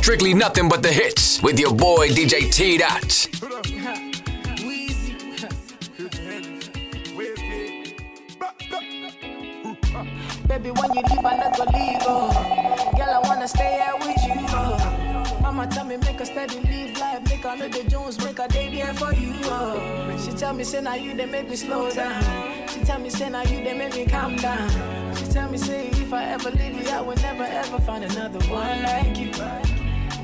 strictly nothing but the hits with your boy DJ T Dot. Baby, when you leave, I not go leave. Oh. Girl, I wanna stay here with you. Oh. Mama tell me make a steady live life, make a the Jones, make a day there for you. Oh. She tell me say now you they make me slow down. She tell me say now you they make me calm down. She tell me say if I ever leave you, I will never ever find another one like you.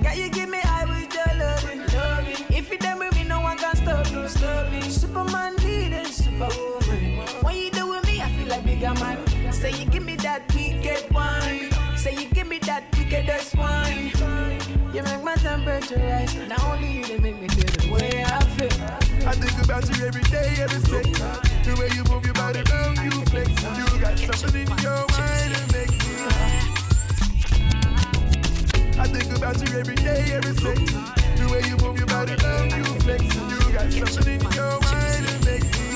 Girl, you give me high with your loving, loving. If you done with me, no one can stop you, stop me. Superman leading, superwoman. When you do with me, I feel like bigger man. Say you give me that wicked wine. Say you give me that wickedest wine. You make my temperature rise. Not only you, they make me feel the way I feel. I think about you every day, every second. The way you move your body around, you flex. You got something in your mind I think about you every day, every second. The way you move your body around, you flex. You got something in your mind that make me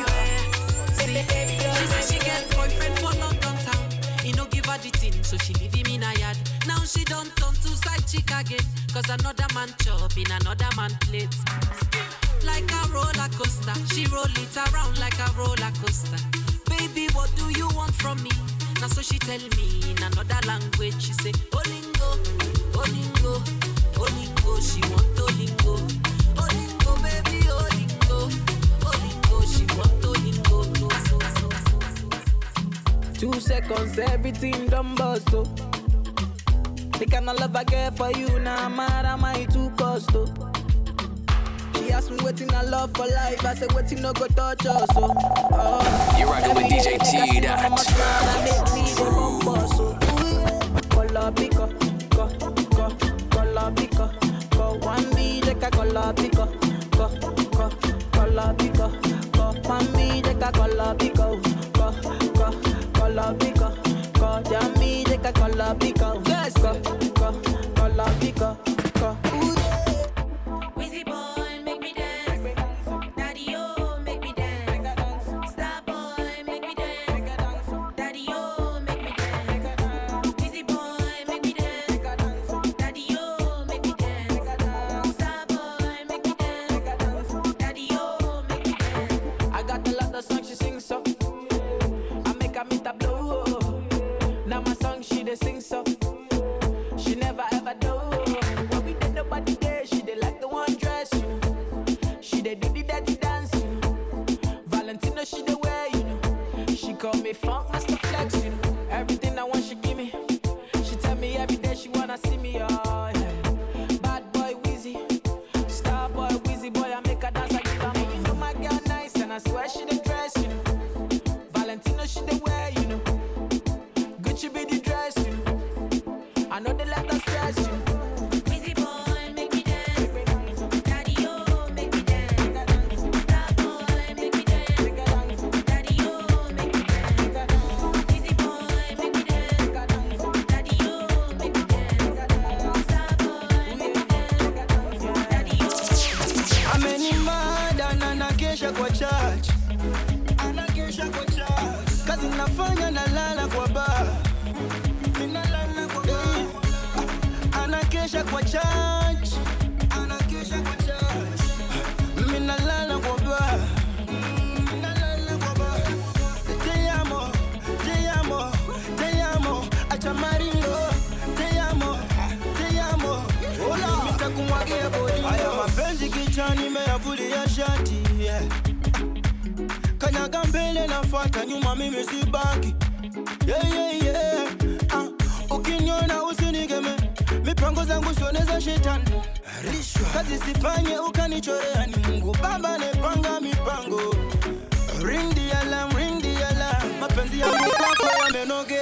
She say she get boyfriend for London town. He no give her the thing, so she leave him in a yard. Now she don't turn to side chick again. Cause another man chop in another man plate. Like a roller coaster, she roll it around like a roller coaster. Baby, what do you want from me? Now so she tell me in another language. She say, oh, Olingo, Two seconds, everything done bust, oh. The kind of love I get for you, now nah, mad am I too cost, oh. She asked me waiting I love for life, I said waiting no go touch us, oh. oh. You're rocking with DJ T Dot. Color pico, go, go, color pico, go, go, color pico, go Yami DJ ka color pico, yes, go, color She call hola nitakumwagia bodi haya mapenzi kichani meyavulia shati yeah. kanyaga mbele nafuata nyuma mimi sibaki yeah, yeah, yeah. Ah, ukiniona usinigeme mipango zangu sione za shetani kazi sifanye ukanichorea ni mungu baba nepanga mipango ring the alarm, ring the alarm. mapenzi yangu kwako yamenogea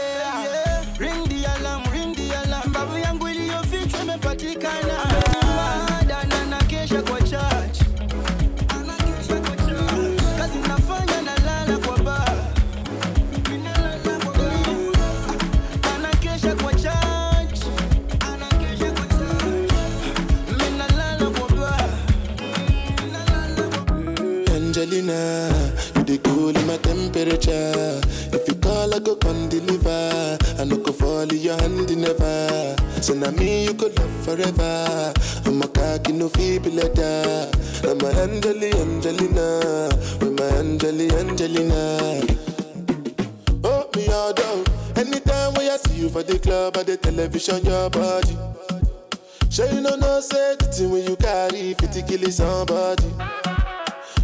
Angelina, you the cool in my temperature. If you call, I go come deliver. I no go fall in your hand never. So now me you could love forever. I'm a cocky no feeble letter. I'm a Angeli Angelina. With my Angeli Angelina. Oh, me all down. Anytime when I see you for the club or the television, your body. Sure you know no say the thing when you carry 50 kill somebody.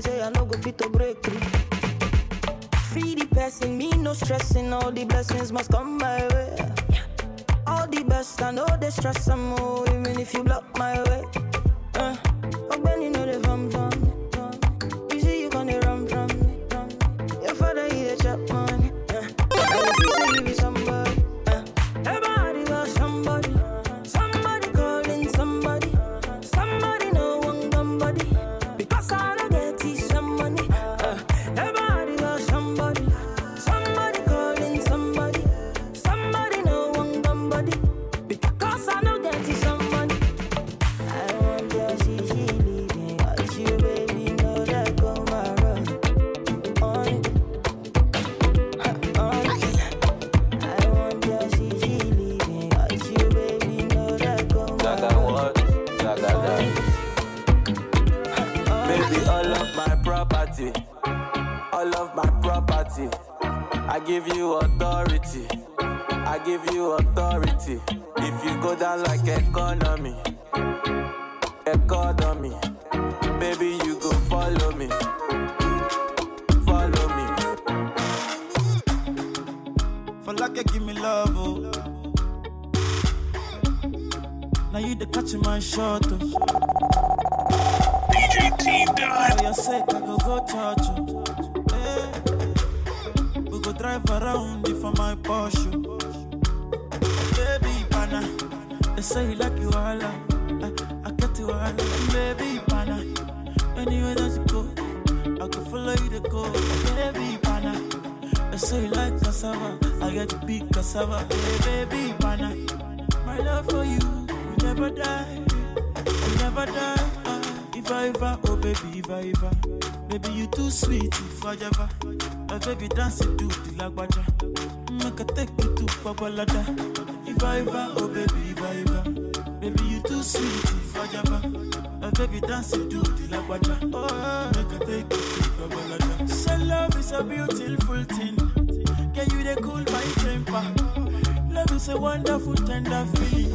me say I no go fit to break through. Free the person, me no stressing. All the blessings must come my way. All the best and all the stress and more, even if you block my way. Uh, the lagwaja, make I take you to Babalada. If I ever, oh baby, if I ever, baby you too sweet, if I ever. My baby dance it to the lagwaja, oh make I take you to Babalada. So love is a beautiful thing. Can you they cool my temper? Love is a wonderful, tender feeling.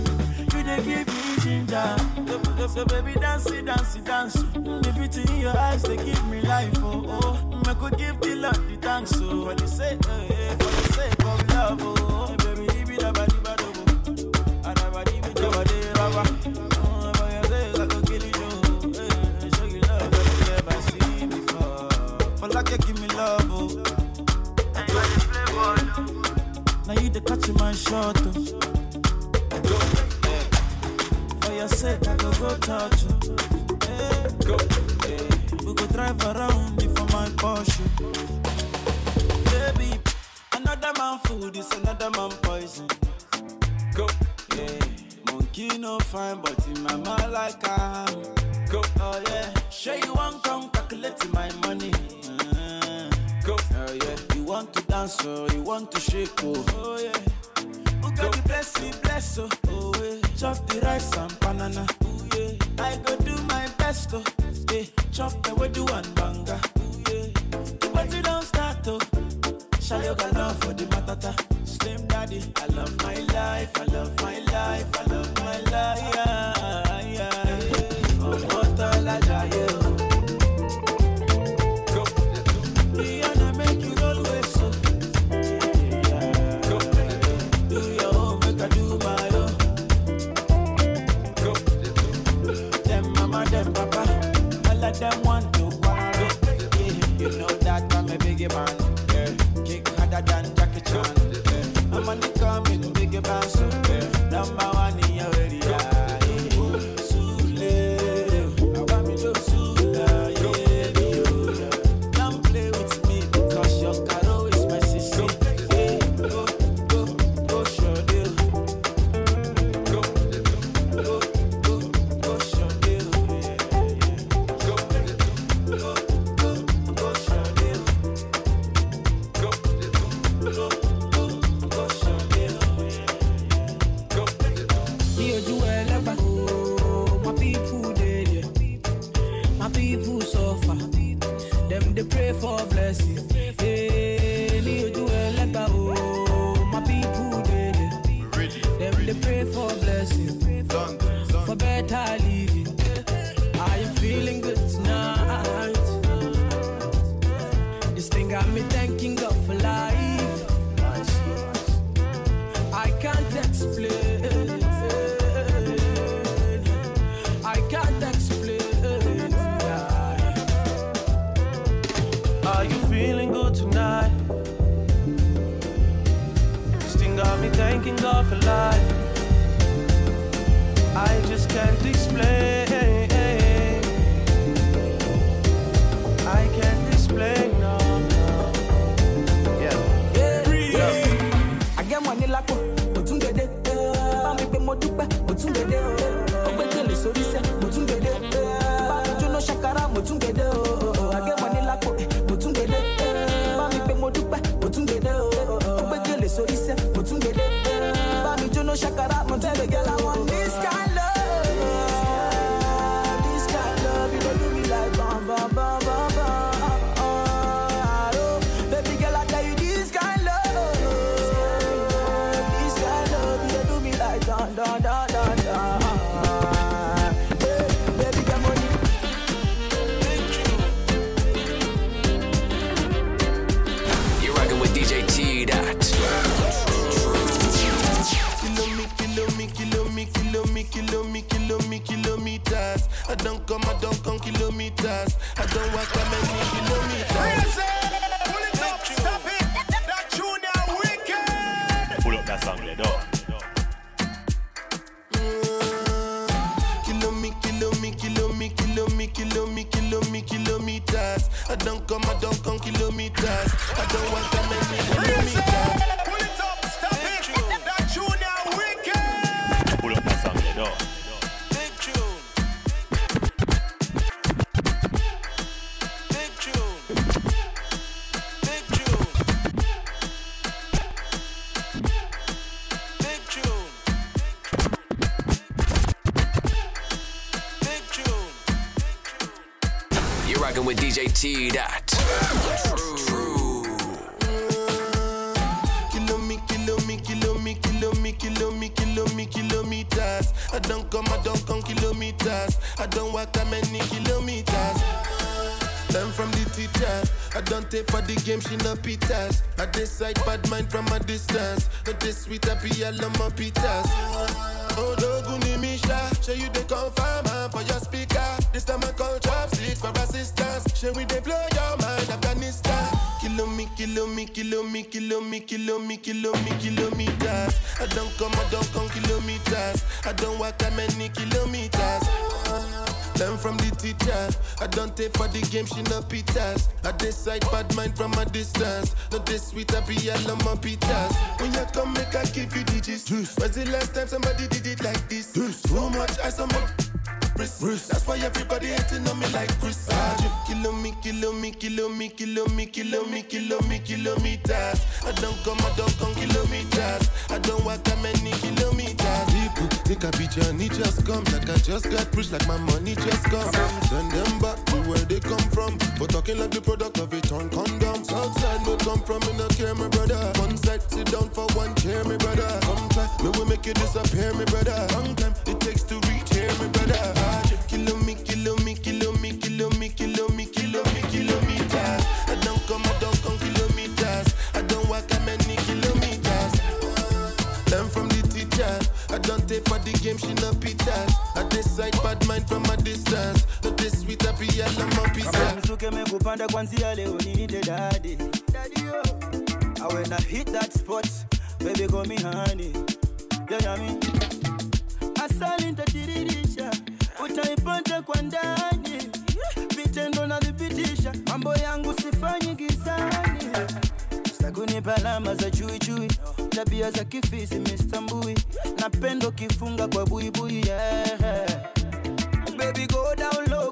You they give me ginger. So, so baby, dance it, dance it, dance. The beauty in your eyes, they give me life. Oh, oh. I could give the Lord the thanks. Oh, for the sake, eh, eh, for the sake of love. Oh, Hey, baby, up. And I leave it up, leave it. Oh, for your sake, I could kill you. Eh, show you love that you never seen before. For like you give me love. Oh. Now you the catch my shot. Oh. For your sake, I go go touch you. Go. We go drive around for my Baby, another man food is another man poison. Go. Yeah. Monkey no fine, but in my mind like I am. Go. Oh yeah. Sure you want come calculate my money. Uh, go. Oh yeah. You want to dance or you want to shake oh. Oh yeah. Who got the bless bless oh. Oh yeah. Chop the rice and banana. Oh yeah. I go do my best oh. Yeah. Chop the way and banga. Shall you got love for the matata? Slim daddy, I love my life, I love my life, I love my life. Yeah. Harder than me, kilo me, kilometers. I don't come, I don't come kilometers. I don't walk that many kilometers. Learn from the teacher. I don't take for the game, she no pitas. I decide bad mind from a distance. But this sweet, I be all on my pitas. Oh, Doguni Misha, show you the confirm kilo me, kilo me, kilo me, kilo me, kilo kilometers. I don't come, I don't come kilometers. I don't walk that many kilometers. Learn from the teacher. I don't take for the game, she no pitas. I decide bad mind from a distance. Not this sweet, I be all on my pitas. When you come, make I give you digits. When's the last time somebody did it like this? Too much ice on my wrist. That's why everybody hating on me like Chris. Ah, Kilo me, kilo me, kilo me, kilo me, kilo me, kilo me, kilometers. I don't come, I don't come kilometers. I don't walk that many kilometers. People think I be Johnny just come like I just got pushed like my money just come. Send them back to where they come from. For talking like the product of a torn condom. Southside no come from, me no care, my brother. One side sit down for one chair, my brother. Come try, me will make you disappear, my brother. Long time it takes to reach here, my brother. Ah, I don't take for the game, she no pitas. I decide bad mind from a distance. Not this sweet, I be all on my pizza. msuke mekupanda kwanzia leo niite dadi Daddy, yo. And when I hit that spot baby call me honey you know me asali nitadiririsha utaipata kwa ndani vitendo navipitisha mambo yangu sifanyi gizani sakunipa alama za chuichui tabia za kifisi mistambui napendo kifunga kwa buibui yeah. Baby, go down low,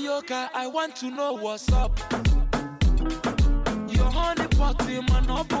Nayoka, I want to know what's up. Your honey pot in my number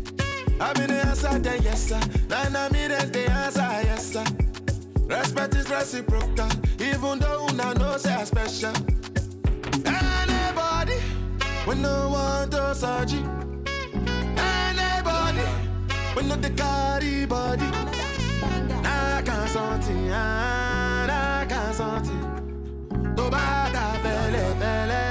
I'm in the answer, then yes sir. Then I'm in the answer, yes sir. Respect is reciprocal, even though una know say I special. Anybody, we no want to surgery. Anybody, we no the carry body. I can't something, ah, I can't something. Tó bá ta fẹ́lẹ́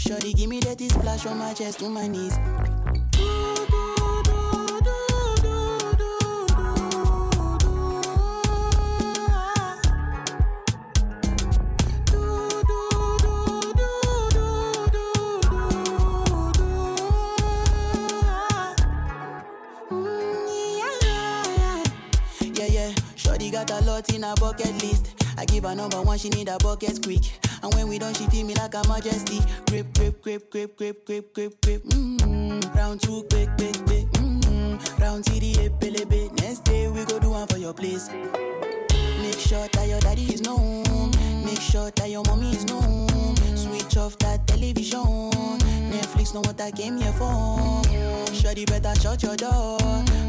Shorty give me that splash from my chest to my knees. Mm, Shorty got a lot in her bucket list. I give her number one, she need a bucket quick. And when we done, she feel me like a majesty. Grip, grip, grip, grip, grip, grip, grip, grip. Mm-hmm. Round two, quick, quick, quick. Mm-hmm. Round TD, pelebe. Next day we go do one for your place. Make sure that your daddy is known. Make sure that your mommy is known. Switch off that television. Netflix know what I came here for. Shorty better shut your door.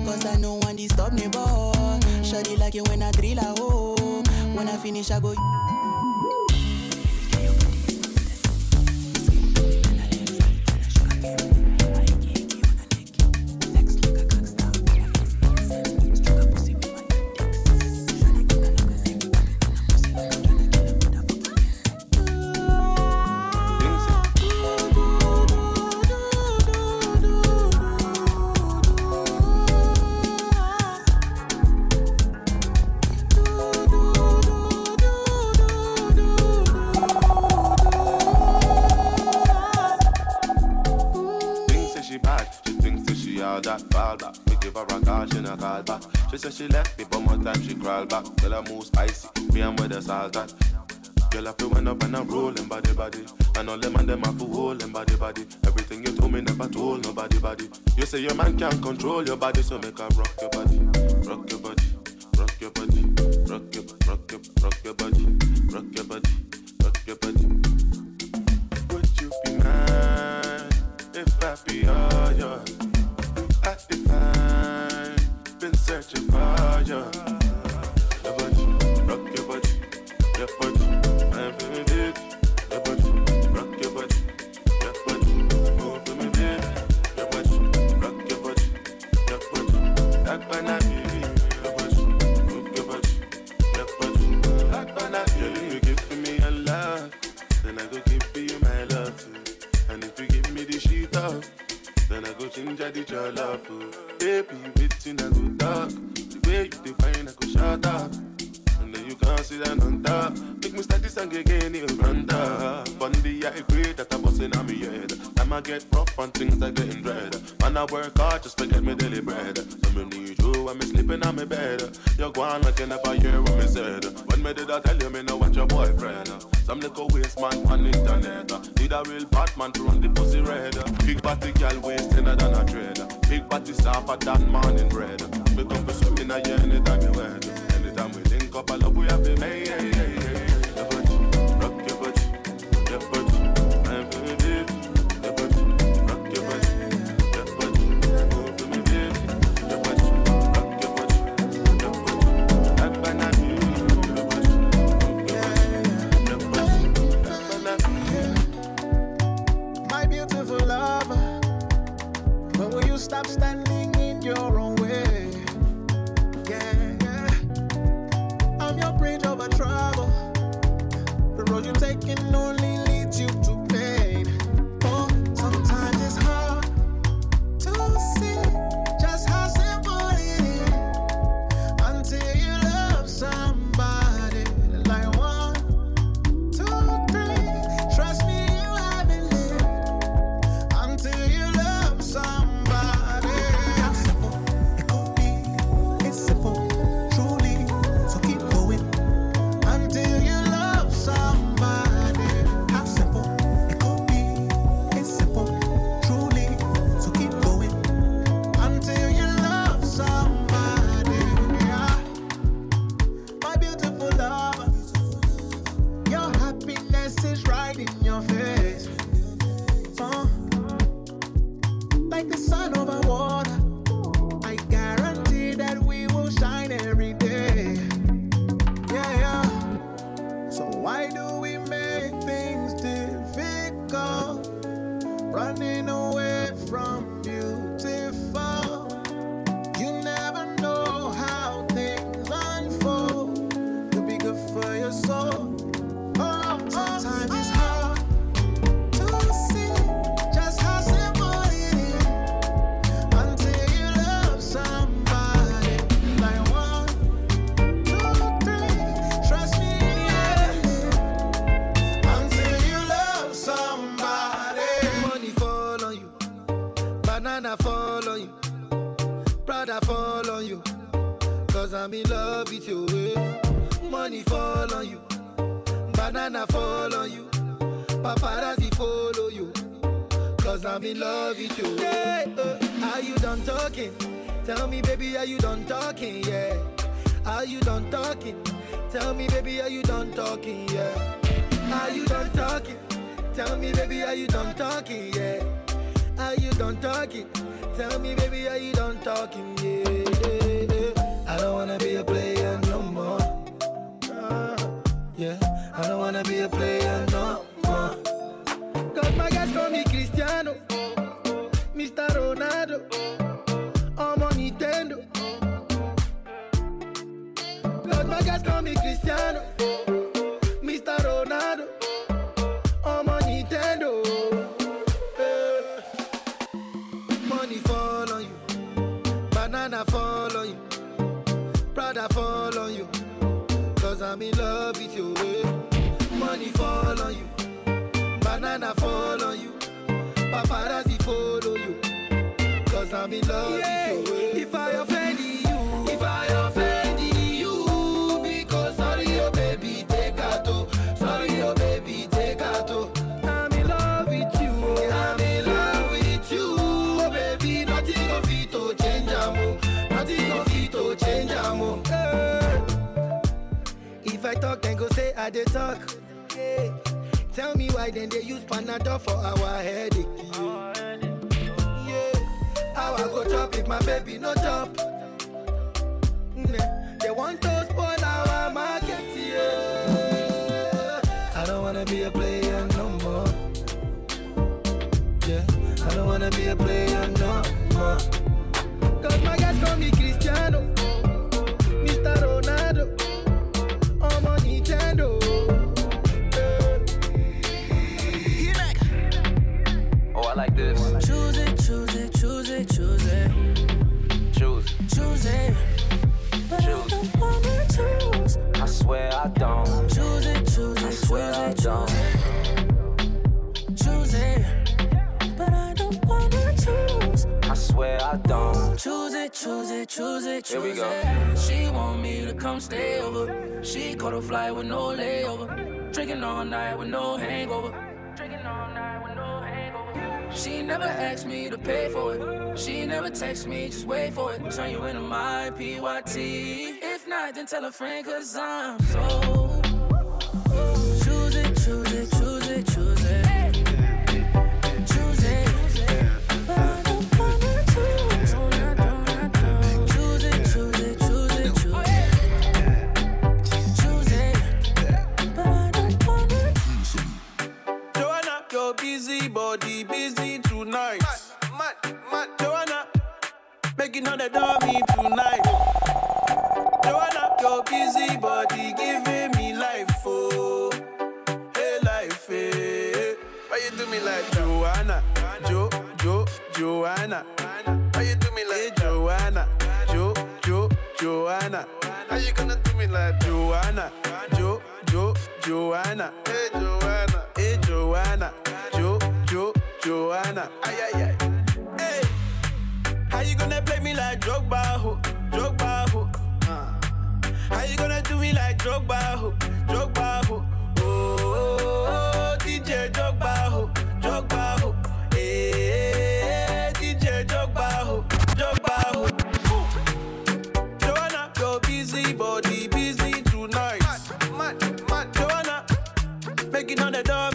Cause I know one disturb me, boy. Shorty like it when I drill a hole. When I finish, I go. for a call, she not call back. She said she left me, but more time she crawled back. Girl, I move spicy, me and where the salt at. Girl, I feel when up and I'm rolling body body. And all them and them I feel holding body body. Everything you told me never told nobody body. You say your man can't control your body, so make her rock your body, rock your body, rock your body, rock your rock your rock your body, rock your body, rock your body. Would you be mine if I be all yours? got defined. Been searching for you. Your body, rock your body, your body. tell you me no want your boyfriend. Some little waste man on internet. Need a real Batman to run the pussy red. Big body girl wasting thinner than a dread. Big body sharper than morning bread. night with no hangover. Drinking all night with no hangover. She never asked me to pay for it. She never text me, just wait for it. Turn you into my PYT. If not, then tell a friend, cause I'm so. busy tonight. Mad, mad, mad. Joanna, making all the dummy tonight. Joanna, your busy body giving me life, oh, hey life, hey. Why you do me like that? Joanna, Jo, Jo, Joanna? Why you do me like hey, Joanna, Jo, Jo, Joanna? How you gonna do me like that? Joanna, Jo, Jo, Joanna? Hey, now. Aye, aye, aye. Hey, how you gonna play me like Drogba, ho? Drogba, ho? Uh. How you gonna do me like Drogba, ho? Drogba, ho? Oh, oh, oh, DJ Drogba, ho? Drogba, ho? Eh, hey, DJ Drogba, ho? Drogba, ho? Joanna, your busy body, busy tonight. Mad, mad, mad. Joanna, making on the door.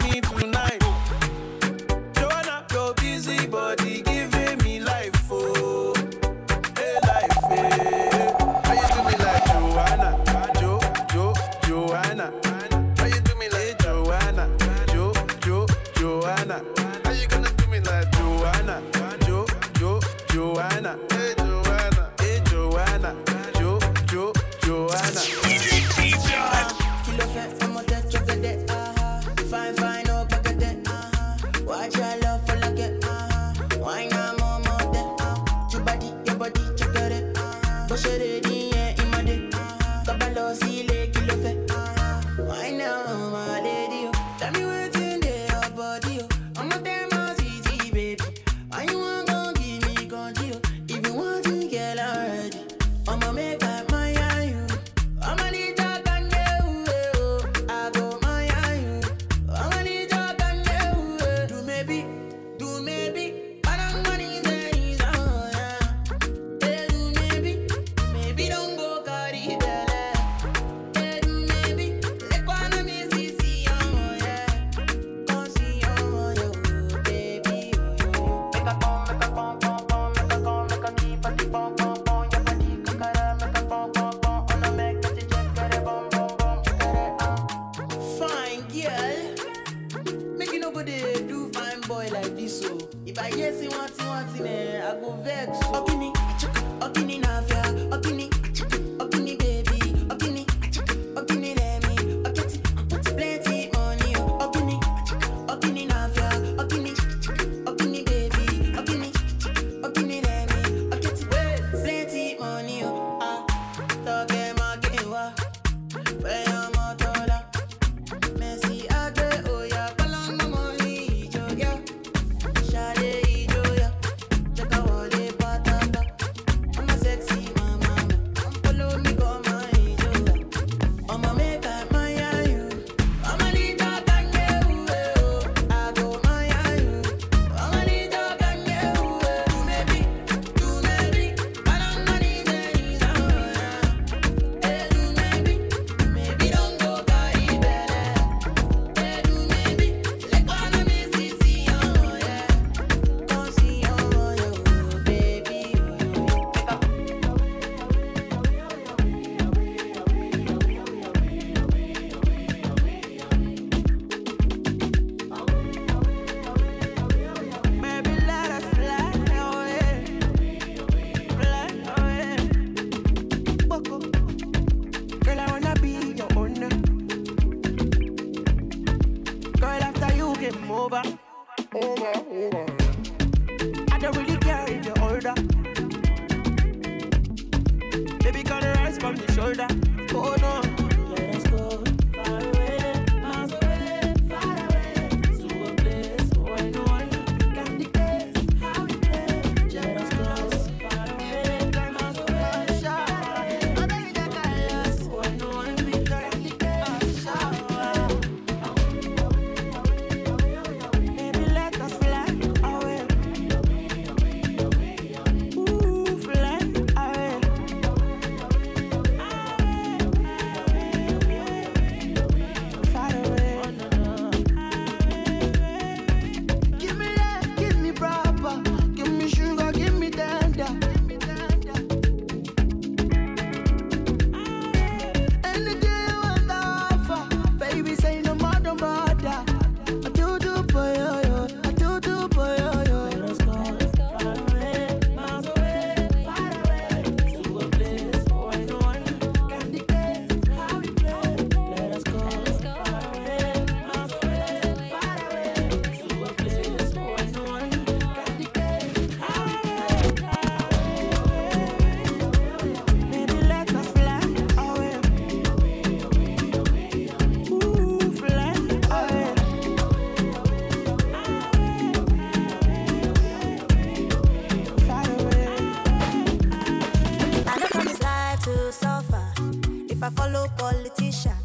I follow politician,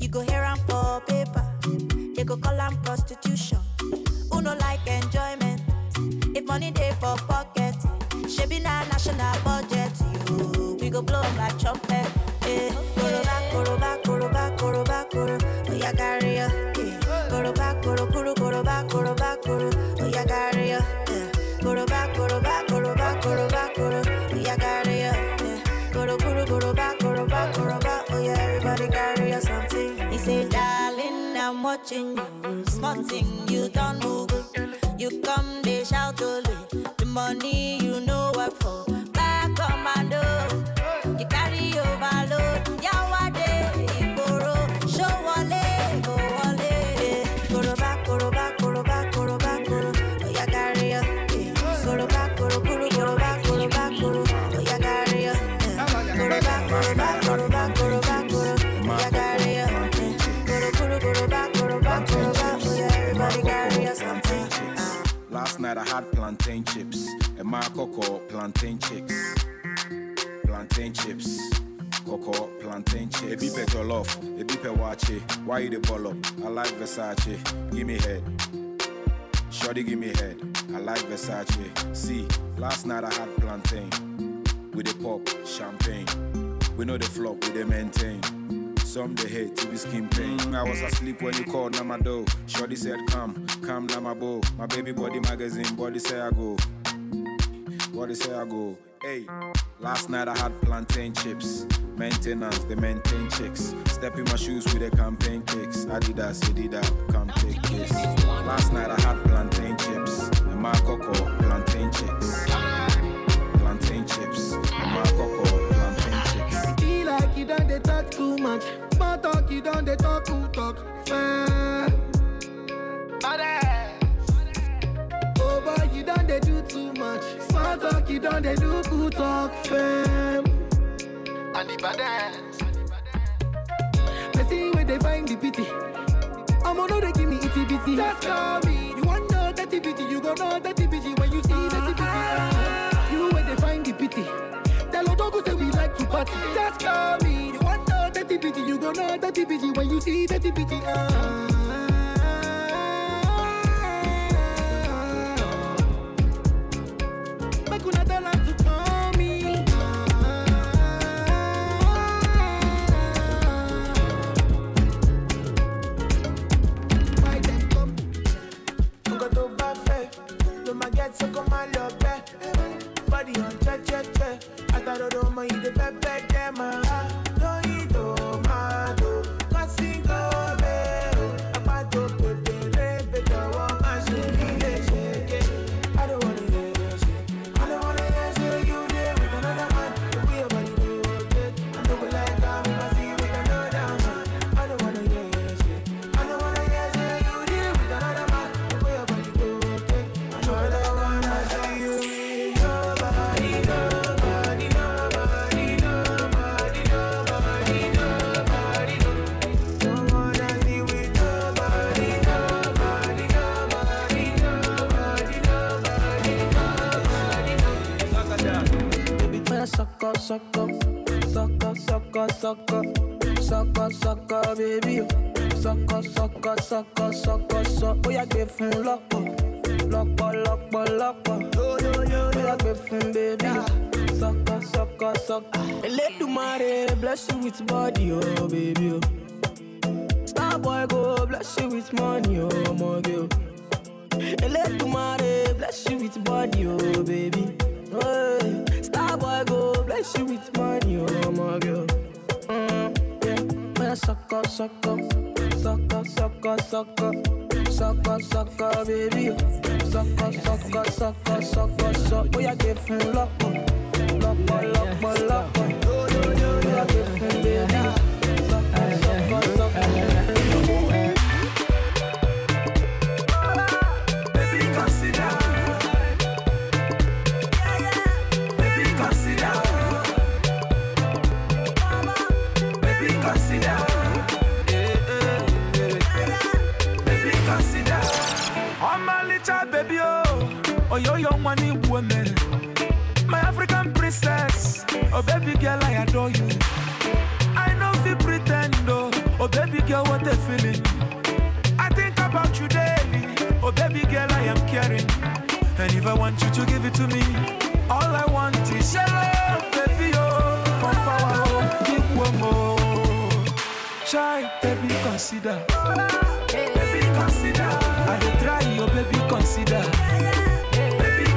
you go hear am for paper. They go call am prostitution. Who no like enjoyment? If money dey for pocket, shebi na national budget. You, we go blow like trumpet. Eh, koroba, koroba, koroba, watching you. Small thing you don't move. You come, they shout only. The money you know work for. Plantain chips. And my cocoa plantain chips. Plantain chips. Cocoa plantain chips. A beep jollof. A beep wache. Why you the ball up? I like Versace. Give me head. Shorty give me head. I like Versace. See, last night I had plantain. With the pop, champagne. We know the flop, we the maintain. Some they hate to be skin pain. I was asleep when you called now my door. Shorty said, Come, come now my bow. My baby body magazine, body say I go. Body say I go. Hey, last night I had plantain chips. Maintenance, they maintain chicks. Step in my shoes with the campaign kicks. Adidas, Adidas, come take this. Last night I had plantain chips. And my cocoa, plantain chicks. Plantain chips. And my cocoa, you done they talk too much. Small talk, you done they talk who talk. Fair. Oh boy, you done they do too much. Small talk, you done they do good talk. Fam. And the baddest. They see where they find the pity. I'm on they give me itty bitty. Just call me. You want know that bitty, you gon' know that party. Just call me. You want know that bitty, you gon' know that bitty when you see that bitty. Ah. Come? Get so máa lọ bẹ́. Body on chẹ́chẹ́chẹ́, àtàrodo ọmọ yìí dé pẹ́pẹ́ jẹ́ máa. Lóyìn sucker, sucker, sucker, sucker, baby. Sucker, sucker, sucker, sucker, sucker. Oh yeah, give fun loco, loco, loco, loco. Oh yeah, give fun, baby. Sucker, sucker, sucker. Let the money bless you with body, oh baby. Oh. Star boy go bless you with money, oh my girl. Let the money bless you with body, oh baby. Oh, hey, star boy go bless you with money, oh my girl. Oh. Yeah, sucker, sucker, sucker, sucker, sucker, sucker, sucker, baby. Sucker, sucker, sucker, sucker, sucker. Oh yeah, give him lock, lock, lock, lock, lock. Oh yeah, give him baby. Oh. Oh, yo, yo, money woman. My African princess. Oh, baby girl, I adore you. I know if you pretend, oh. Oh, baby girl, what a feeling. I think about you daily. Oh, baby girl, I am caring. And if I want you to give it to me, all I want is your love, baby. Oh, come forward, oh, give one more. Shy, baby, consider. Baby, consider. I try, oh, baby, consider.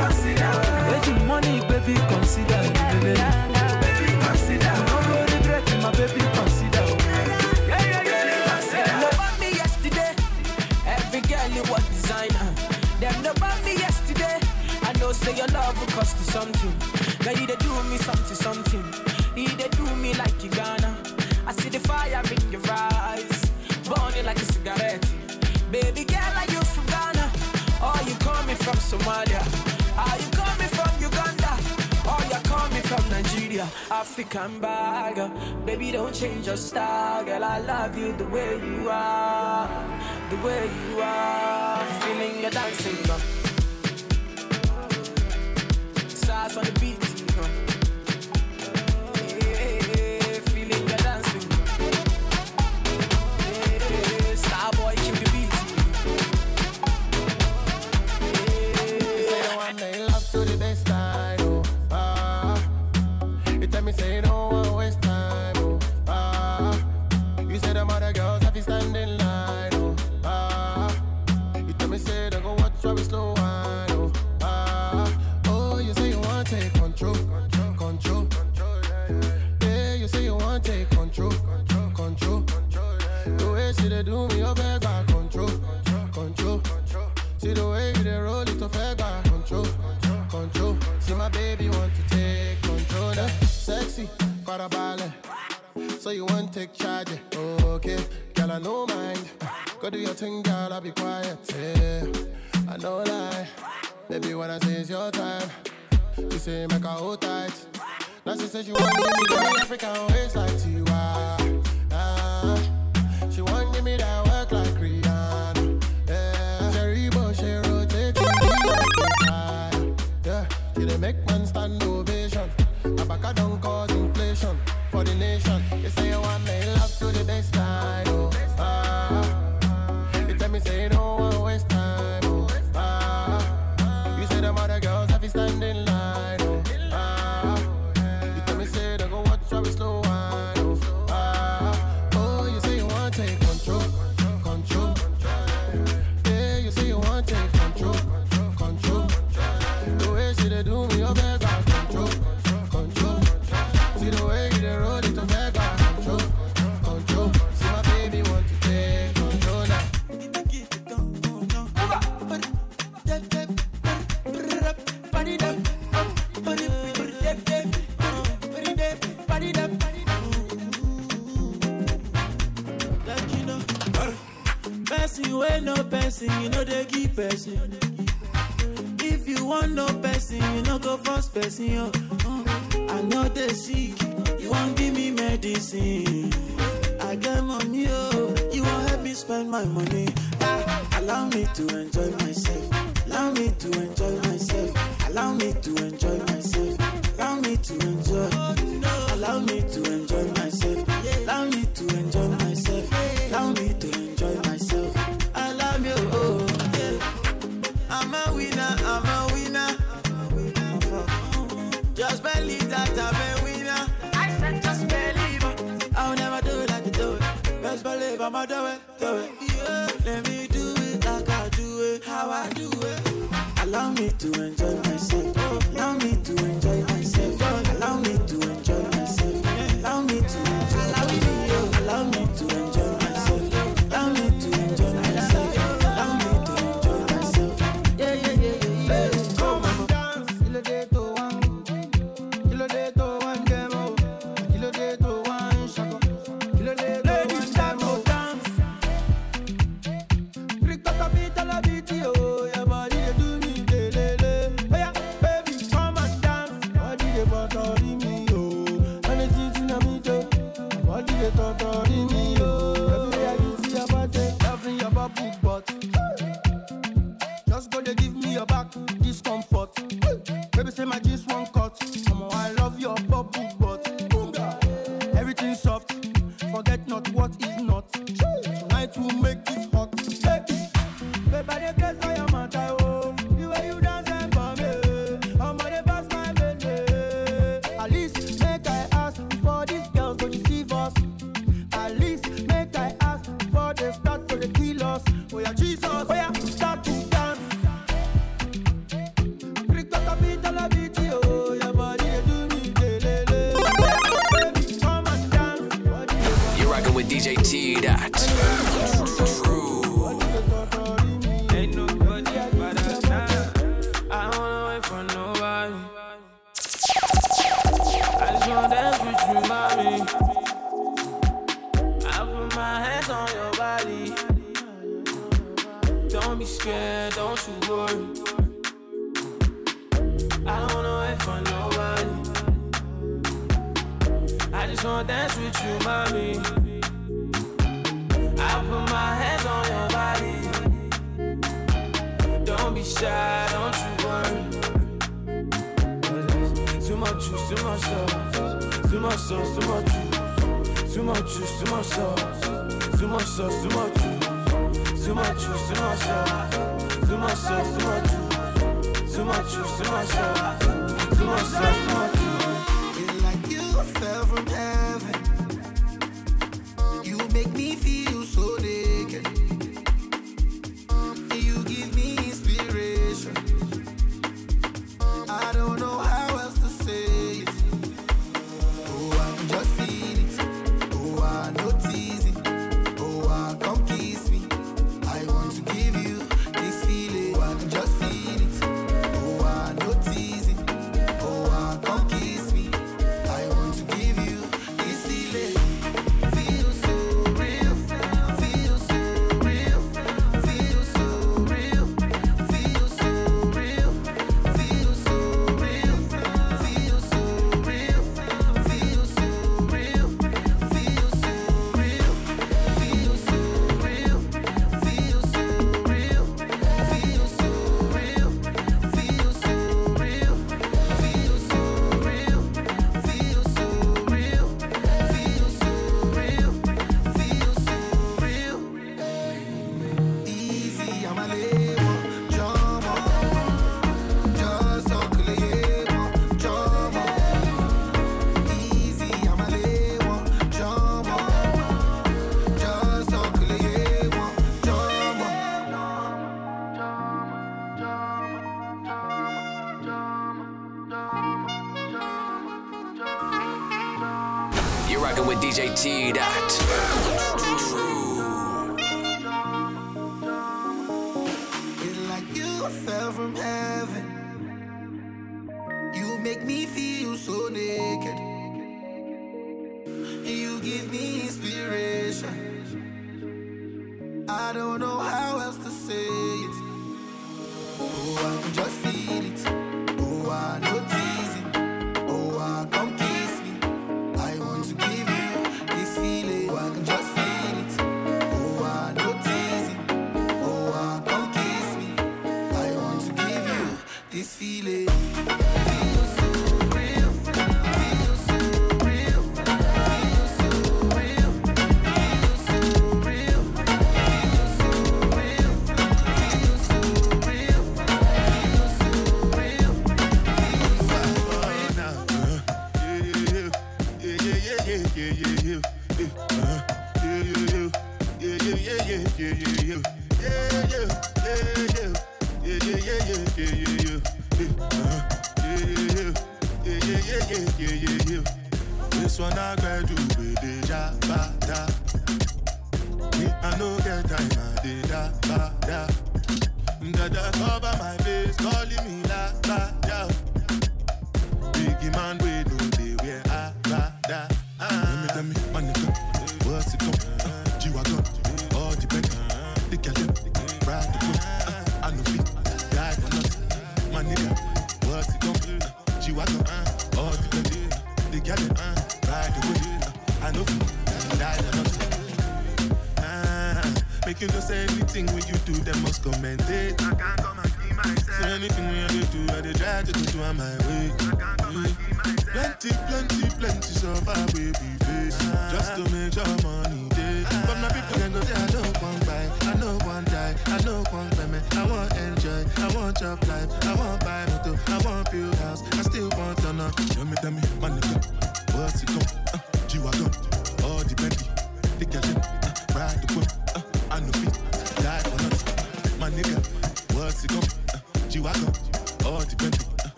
Baby, consider. Making money, baby, consider. Baby, consider. No go regret, my baby, consider. Yeah, yeah, yeah, consider. Them no bought me yesterday. Every girl you was designer. Them no bought me yesterday. I know say your love will cost you something. You they do me something, something. You they do me like you gonna. I see the fire in your eyes, burning like a cigarette. Baby girl, are you from Ghana? Or you coming from Somalia? Nigeria? African bagger. Baby, don't change your style, girl. I love you the way you are, the way you are. Feeling your dancing, girl. Stars on the beat, So you want take charge, okay? Girl, I no mind. Go do your thing, girl, I'll be quiet. Yeah, I know lie. Baby, when I say it's your time, you say make her hold tight. Now she says she want give me the African waist like Tiwa. Ah, she want give me that work like Rihanna. Yeah, Cherry she rotate like. Yeah, she dey make man stand ovation. Abaka don't cause go first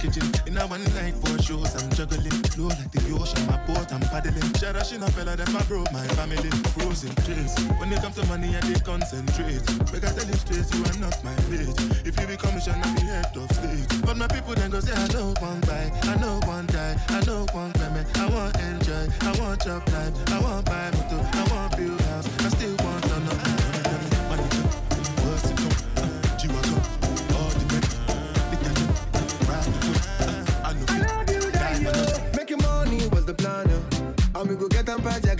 kitchen. In a one night for shows, I'm juggling. Flow like the ocean, my boat, I'm paddling. Shara, she no fella, that's my bro, my family. Frozen drinks. When it comes to money, I they concentrate.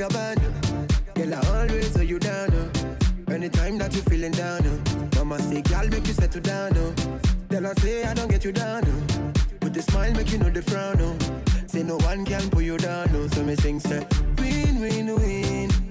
Girl, I always hold you down. Uh. Anytime that you feeling down, uh. Mama say, girl, make you settle down. Oh. Uh. Then I say, I don't get you down. Uh. With the smile, make you know the frown. Uh. Say no one can pull you down. Uh. So me sing, say, win, win, win.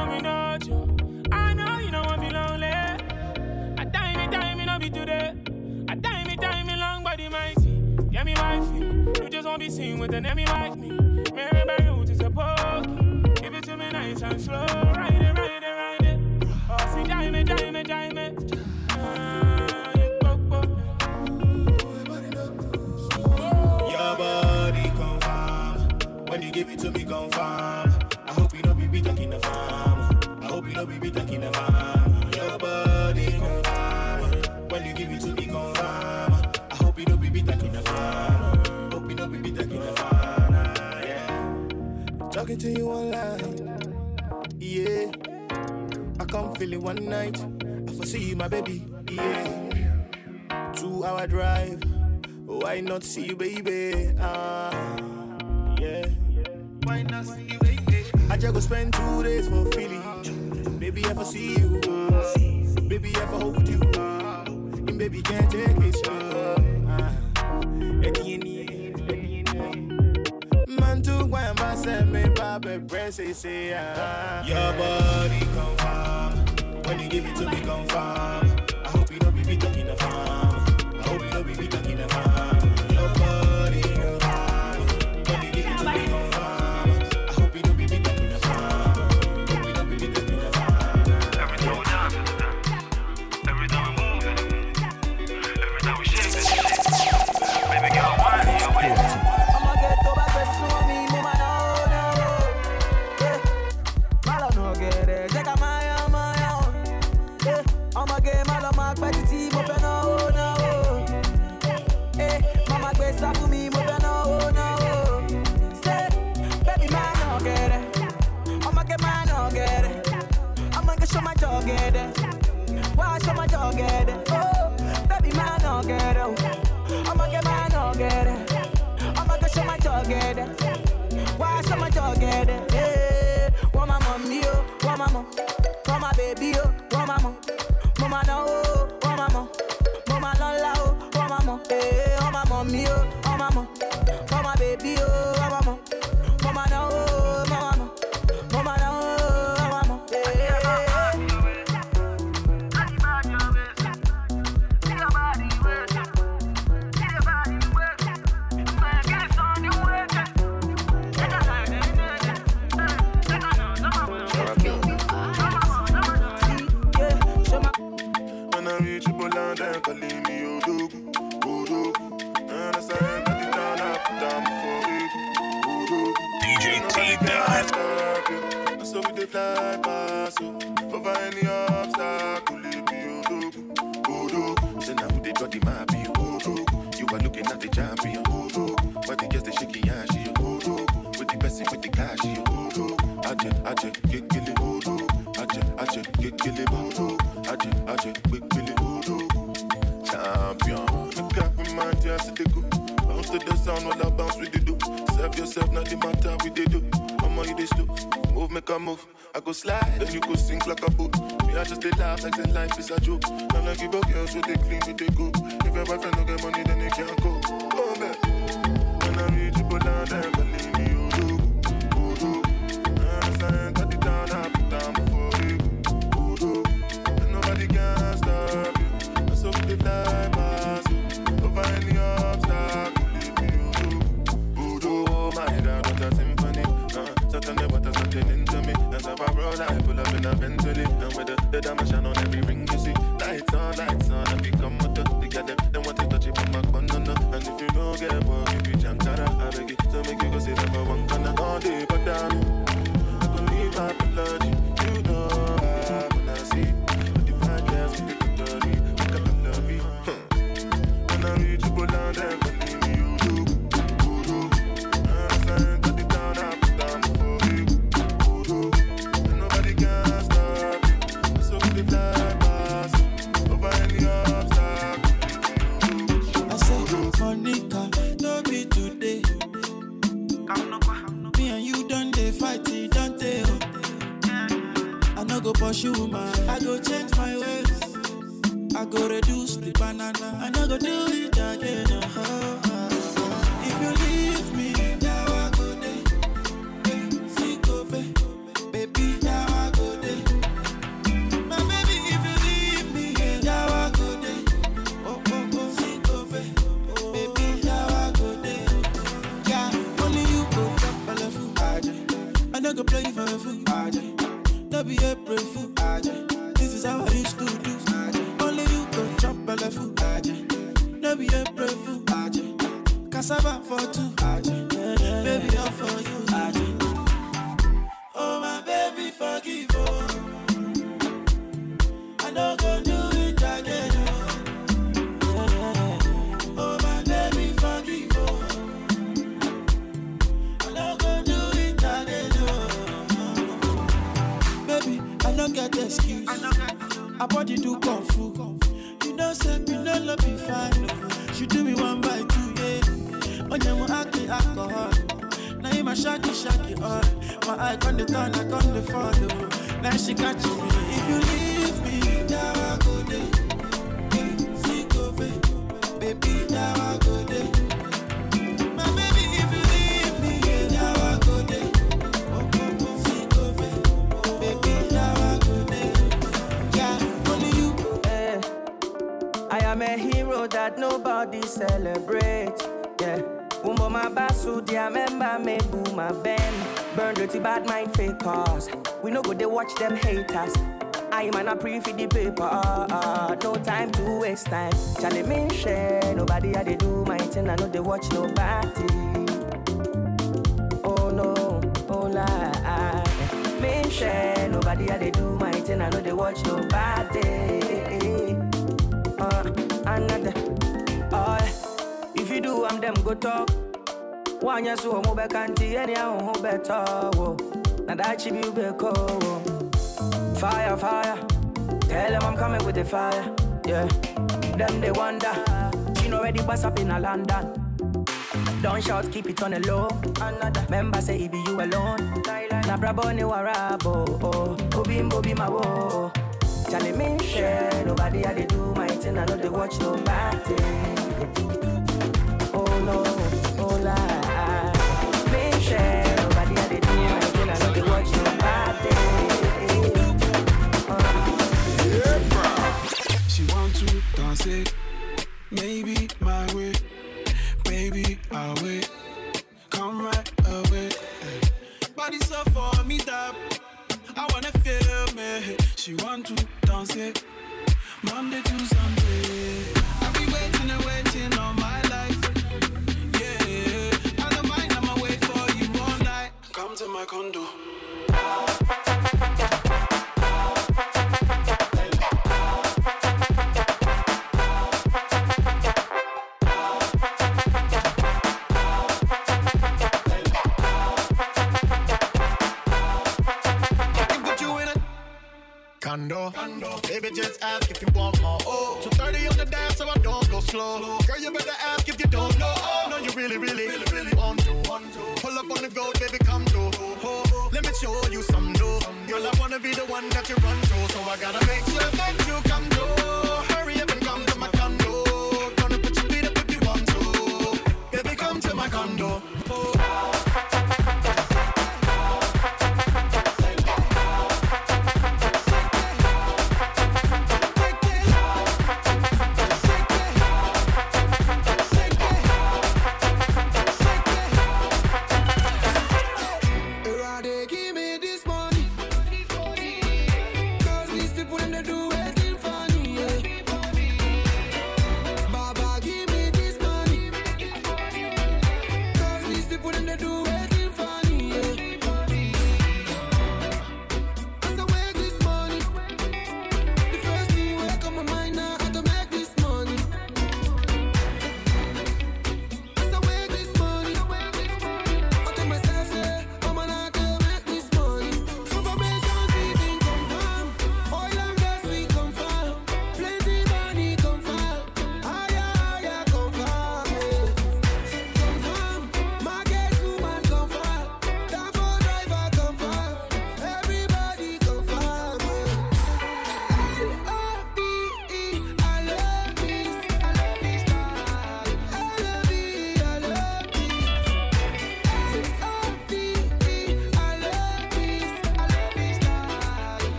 know me not you. I know you don't want me lonely. I time me time me not be today. I time me time me long body mighty. Get me wifey. You just won't be seen with an enemy like me. Mary by root is a pokey. Give it to me nice and slow. Ride it, ride it, ride it. Oh, see, time me, time me, time me. Uh, ah, yeah, poke. Your body confirm. When you give it to me, confirm. feeling one night. I foresee my baby, yeah. Two hour drive, why not see you, baby? Ah, yeah. Why not see you, baby? I just go spend two days for Philly. Baby, I foresee you. Ah. Baby, I for hold you. Ah. And baby, can't take it slow. Ah, Man, I me, yeah. Your body give it to me, confirm. together. Why should my dog get it? Oh, baby, man, I'll get it. Oh, I'ma get my I'll get it. I'ma go show my dog get it. Why should my dog get it? Hey, want my mommy, oh, want my mom, want my baby, oh. excuse. I body do kung fu. You know, say me no love be fine. She do me one by two, yeah. Onye mo aki alcohol. Now you my shaggy shaggy all. My eye on the turn, I on the follow. Now she catch me. If you leave me, there I go day. Baby, there I go day. That nobody celebrate. Yeah. Umbo my basu, dia member me boom my band. Burn dirty bad mind fake cars. We no go they watch them haters. I man a pre for the paper. Uh, uh, no time to waste time. Charlie me share. Nobody had they do my thing. I know they watch nobody. Oh no, oh lie. Me share. Nobody had they do my thing. I know they watch nobody. Another. Oh, if you do, I'm them go talk. One year so mo oh. be kanti any a ho better. Na that bi be ko wo. Oh. Fire, fire. Tell them I'm coming with the fire. Yeah. Them they wonder. She know ready bust up in a London. Don't shout, keep it on the low. Another member say it be you alone. Na brabo ni warabo. Oh, obimbo be oh. Me share. Nobody had they do my thing. I know they watch nobody. Oh no, oh. Me share. Nobody had they do my thing. I know they watch nobody. Uh. She want to dance it, maybe my way, baby I'll wait. She want to dance it, Monday to Sunday. I've been waiting and waiting all my life. Yeah, I don't mind. I'ma wait for you all night. Come to my condo.